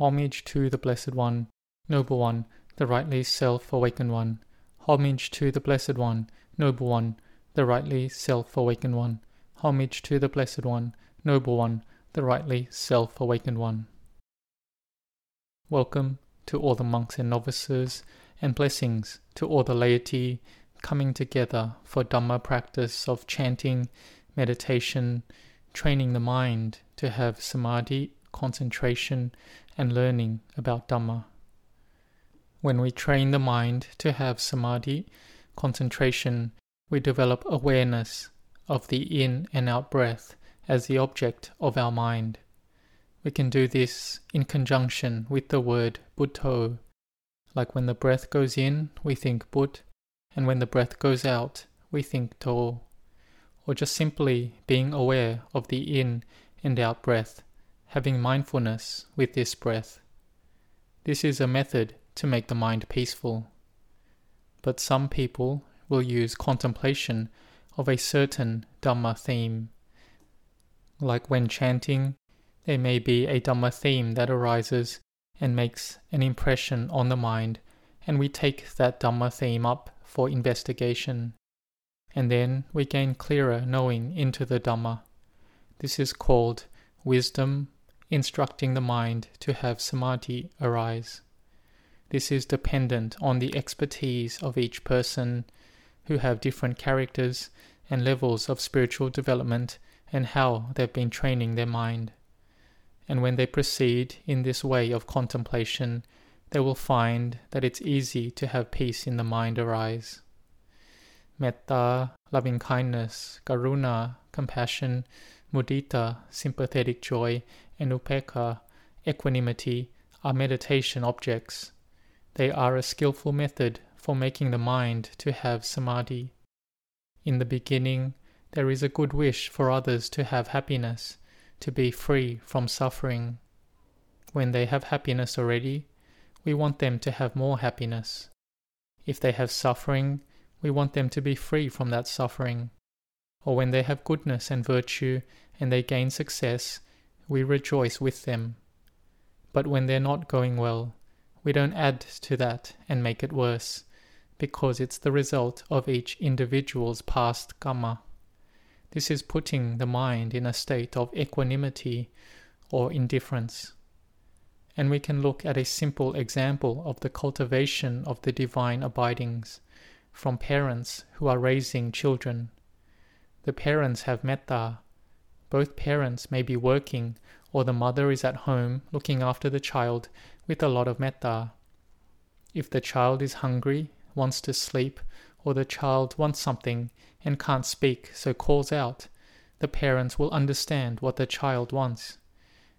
Homage to the Blessed One, Noble One, the rightly self awakened one. Homage to the Blessed One, Noble One, the rightly self awakened one. Homage to the Blessed One, Noble One, the rightly self awakened one. Welcome to all the monks and novices, and blessings to all the laity coming together for Dhamma practice of chanting, meditation, training the mind to have samadhi, concentration, and learning about Dhamma. When we train the mind to have samadhi, concentration, we develop awareness of the in and out breath as the object of our mind. We can do this in conjunction with the word Buddho. Like when the breath goes in, we think Bud, and when the breath goes out, we think To. Or just simply being aware of the in and out breath, having mindfulness with this breath. This is a method to make the mind peaceful. But some people will use contemplation of a certain Dhamma theme. Like when chanting, there may be a Dhamma theme that arises and makes an impression on the mind, and we take that Dhamma theme up for investigation. And then we gain clearer knowing into the Dhamma. This is called wisdom instructing the mind to have samadhi arise. This is dependent on the expertise of each person who have different characters and levels of spiritual development and how they've been training their mind. And when they proceed in this way of contemplation, they will find that it's easy to have peace in the mind arise. Metta, loving kindness, karuna, compassion, mudita, sympathetic joy, and upekkha, equanimity, are meditation objects. They are a skillful method for making the mind to have samadhi. In the beginning, there is a good wish for others to have happiness, to be free from suffering. When they have happiness already, we want them to have more happiness. If they have suffering, we want them to be free from that suffering. Or when they have goodness and virtue and they gain success, we rejoice with them. But when they're not going well, we don't add to that and make it worse, because it's the result of each individual's past karma. This is putting the mind in a state of equanimity or indifference. And we can look at a simple example of the cultivation of the divine abidings from parents who are raising children. The parents have metta. Both parents may be working, or the mother is at home looking after the child with a lot of metta. If the child is hungry, wants to sleep, or the child wants something and can't speak, so calls out, the parents will understand what the child wants.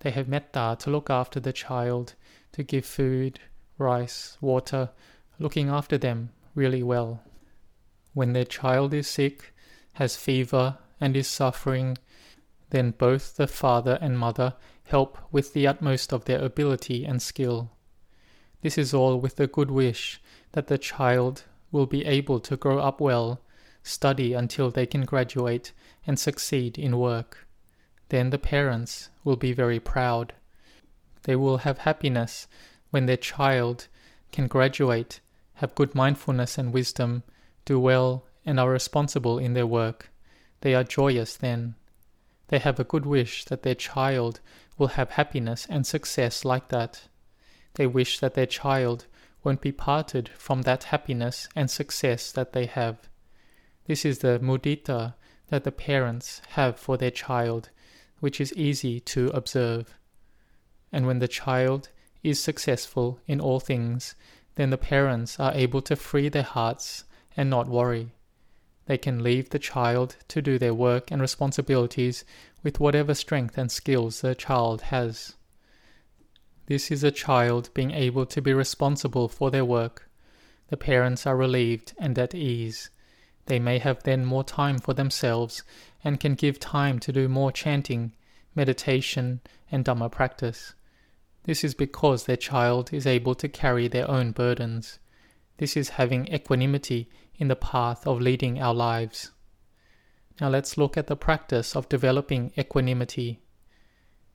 They have metta to look after the child, to give food, rice, water, looking after them really well. When their child is sick, has fever, and is suffering, then both the father and mother help with the utmost of their ability and skill. This is all with the good wish that the child will be able to grow up well, study until they can graduate, and succeed in work. Then the parents will be very proud. They will have happiness when their child can graduate, have good mindfulness and wisdom, do well, and are responsible in their work. They are joyous then. They have a good wish that their child will have happiness and success like that. They wish that their child won't be parted from that happiness and success that they have. This is the mudita that the parents have for their child, which is easy to observe. And when the child is successful in all things, then the parents are able to free their hearts and not worry. They can leave the child to do their work and responsibilities with whatever strength and skills the child has. This is a child being able to be responsible for their work. The parents are relieved and at ease. They may have then more time for themselves and can give time to do more chanting, meditation, and Dhamma practice. This is because their child is able to carry their own burdens. This is having equanimity in the path of leading our lives. Now let's look at the practice of developing equanimity.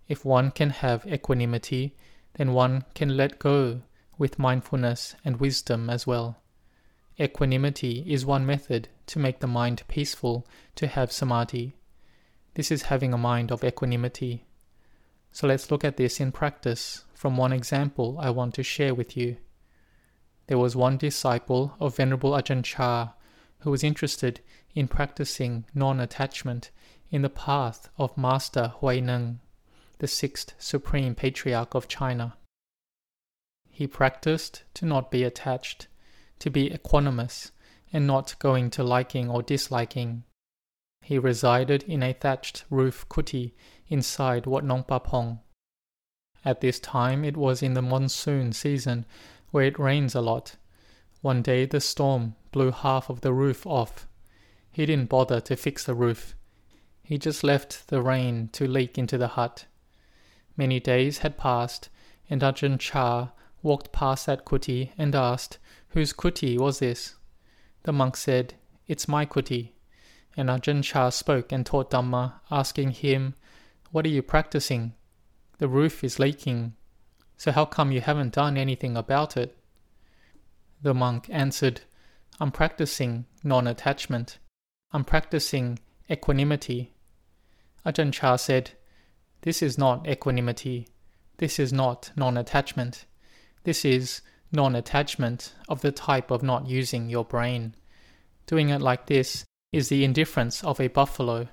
If one can have equanimity, then one can let go with mindfulness and wisdom as well. Equanimity is one method to make the mind peaceful to have samadhi. This is having a mind of equanimity. So let's look at this in practice from one example I want to share with you. There was one disciple of Venerable Ajahn Chah who was interested in practicing non attachment in the path of Master Huineng, the sixth Supreme Patriarch of China. He practiced to not be attached to be equanimous and not going to liking or disliking. He resided in a thatched roof kuti inside Wat Nong Pa Pong. At this time, it was in the monsoon season where it rains a lot. One day, the storm blew half of the roof off. He didn't bother to fix the roof. He just left the rain to leak into the hut. Many days had passed, and Ajahn Chah walked past that kuti and asked Whose kuti was this? The monk said, It's my kuti. And Ajahn Chah spoke and taught Dhamma, asking him, What are you practicing? The roof is leaking. So how come you haven't done anything about it? The monk answered, I'm practicing non attachment. I'm practicing equanimity. Ajahn Chah said, This is not equanimity. This is not non attachment. This is non attachment of the type of not using your brain. Doing it like this is the indifference of a buffalo.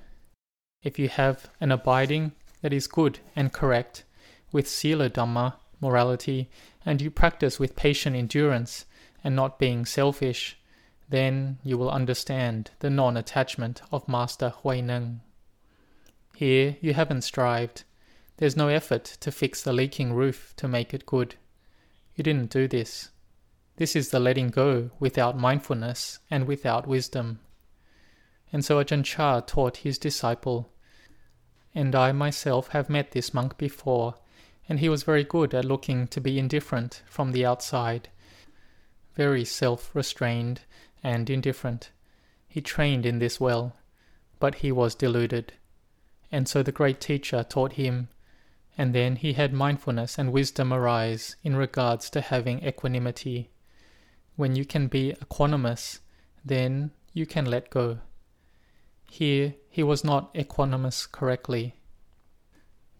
If you have an abiding that is good and correct, with Sila Dhamma, morality, and you practice with patient endurance and not being selfish, then you will understand the non attachment of Master Huineng. Here you haven't strived. There's no effort to fix the leaking roof to make it good. You didn't do this. This is the letting go without mindfulness and without wisdom. And so Ajahn Chah taught his disciple. And I myself have met this monk before, and he was very good at looking to be indifferent from the outside, very self restrained and indifferent. He trained in this well, but he was deluded. And so the great teacher taught him and then he had mindfulness and wisdom arise in regards to having equanimity. When you can be equanimous, then you can let go. Here he was not equanimous correctly,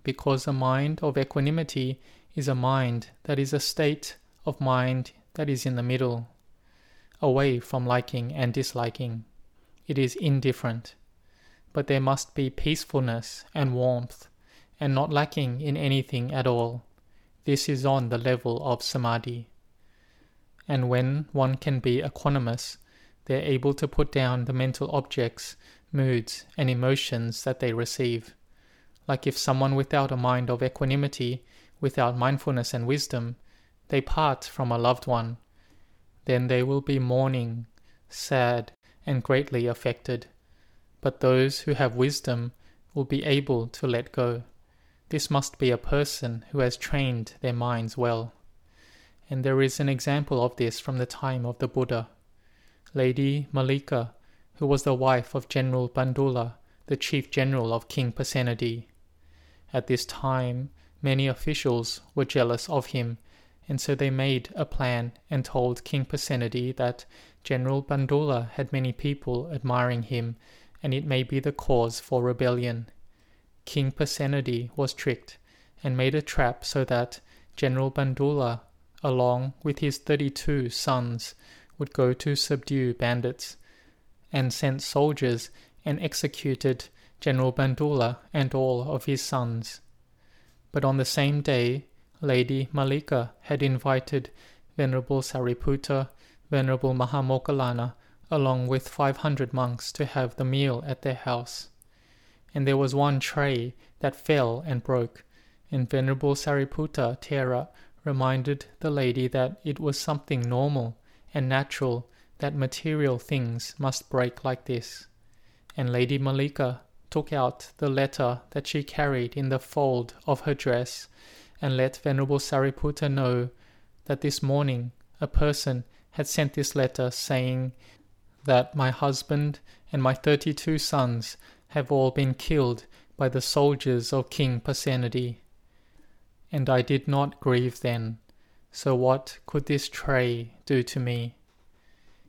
because a mind of equanimity is a mind that is a state of mind that is in the middle, away from liking and disliking. It is indifferent, but there must be peacefulness and warmth and not lacking in anything at all. This is on the level of samadhi. And when one can be equanimous, they are able to put down the mental objects, moods, and emotions that they receive. Like if someone without a mind of equanimity, without mindfulness and wisdom, they part from a loved one, then they will be mourning, sad, and greatly affected. But those who have wisdom will be able to let go. This must be a person who has trained their minds well. And there is an example of this from the time of the Buddha. Lady Malika, who was the wife of General Bandula, the chief general of King Pasenadi. At this time, many officials were jealous of him, and so they made a plan and told King Pasenadi that General Bandula had many people admiring him, and it may be the cause for rebellion. King Pasenadi was tricked and made a trap so that General Bandula, along with his 32 sons, would go to subdue bandits, and sent soldiers and executed General Bandula and all of his sons. But on the same day, Lady Malika had invited Venerable Sariputta, Venerable Mahamoggallana, along with 500 monks to have the meal at their house and there was one tray that fell and broke, and Venerable Sariputta Thera reminded the lady that it was something normal and natural that material things must break like this. And Lady Mallika took out the letter that she carried in the fold of her dress and let Venerable Sariputta know that this morning a person had sent this letter saying that my husband and my thirty two sons have all been killed by the soldiers of King Pasenadi. and I did not grieve then. So what could this tray do to me?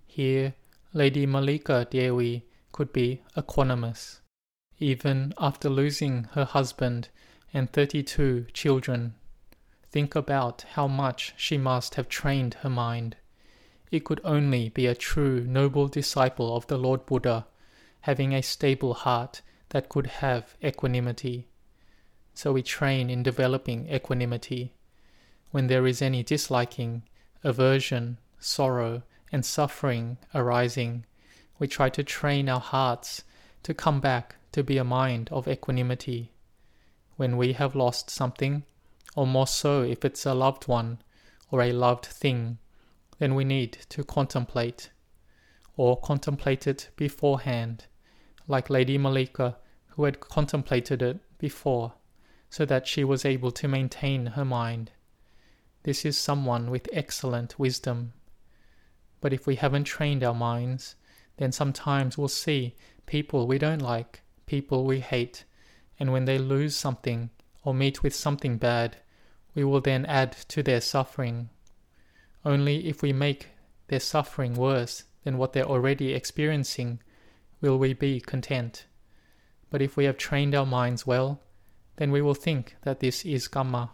Here, Lady Malika Dewi could be equanimous, even after losing her husband and 32 children. Think about how much she must have trained her mind. It could only be a true noble disciple of the Lord Buddha, having a stable heart that could have equanimity. So we train in developing equanimity. When there is any disliking, aversion, sorrow, and suffering arising, we try to train our hearts to come back to be a mind of equanimity. When we have lost something, or more so if it's a loved one or a loved thing, then we need to contemplate, or contemplate it beforehand, like Lady Malika, who had contemplated it before, so that she was able to maintain her mind. This is someone with excellent wisdom. But if we haven't trained our minds, then sometimes we'll see people we don't like, people we hate, and when they lose something or meet with something bad, we will then add to their suffering. Only if we make their suffering worse than what they're already experiencing will we be content. But if we have trained our minds well, then we will think that this is karma.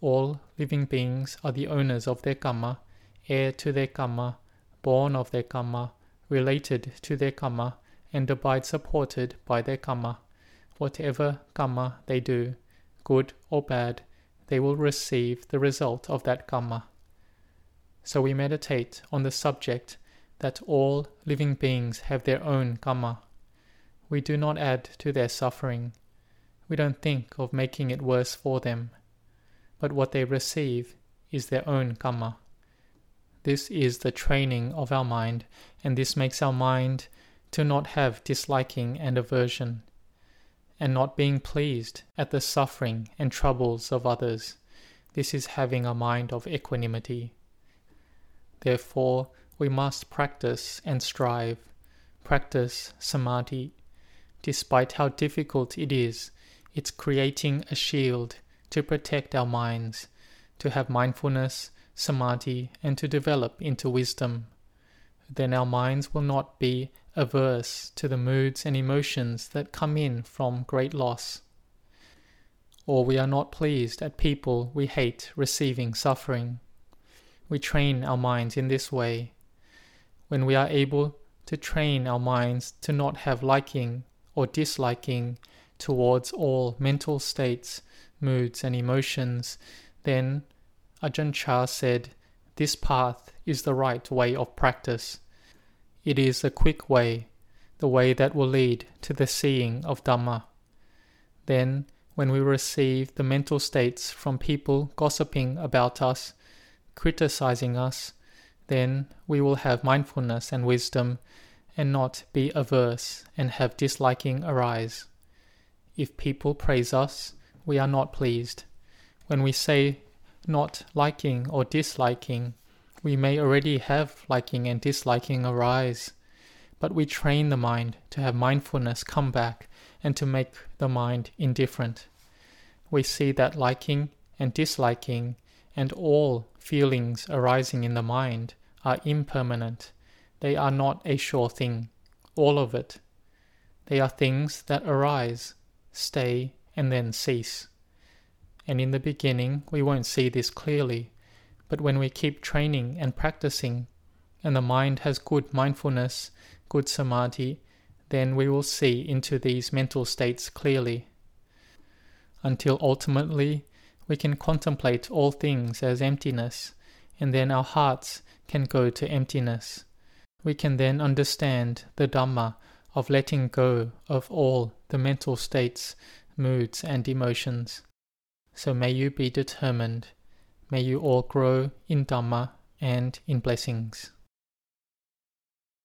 All living beings are the owners of their karma, heir to their karma, born of their karma, related to their karma, and abide supported by their karma. Whatever karma they do, good or bad, they will receive the result of that karma. So we meditate on the subject that all living beings have their own karma. We do not add to their suffering. We don't think of making it worse for them. But what they receive is their own karma. This is the training of our mind, and this makes our mind to not have disliking and aversion and not being pleased at the suffering and troubles of others. This is having a mind of equanimity. Therefore, we must practice and strive, practice samadhi. Despite how difficult it is, it's creating a shield to protect our minds, to have mindfulness, samadhi, and to develop into wisdom. Then our minds will not be averse to the moods and emotions that come in from great loss. Or we are not pleased at people we hate receiving suffering. We train our minds in this way. When we are able to train our minds to not have liking or disliking towards all mental states, moods, and emotions, then Ajahn Chah said, This path is the right way of practice. It is a quick way, the way that will lead to the seeing of Dhamma. Then, when we receive the mental states from people gossiping about us, criticizing us, then we will have mindfulness and wisdom and not be averse and have disliking arise. If people praise us, we are not pleased. When we say not liking or disliking, we may already have liking and disliking arise, but we train the mind to have mindfulness come back and to make the mind indifferent. We see that liking and disliking and all feelings arising in the mind are impermanent. They are not a sure thing, all of it. They are things that arise, stay, and then cease. And in the beginning, we won't see this clearly but when we keep training and practicing, and the mind has good mindfulness, good samadhi, then we will see into these mental states clearly. Until ultimately we can contemplate all things as emptiness, and then our hearts can go to emptiness. We can then understand the Dhamma of letting go of all the mental states, moods, and emotions. So may you be determined May you all grow in Dhamma and in blessings.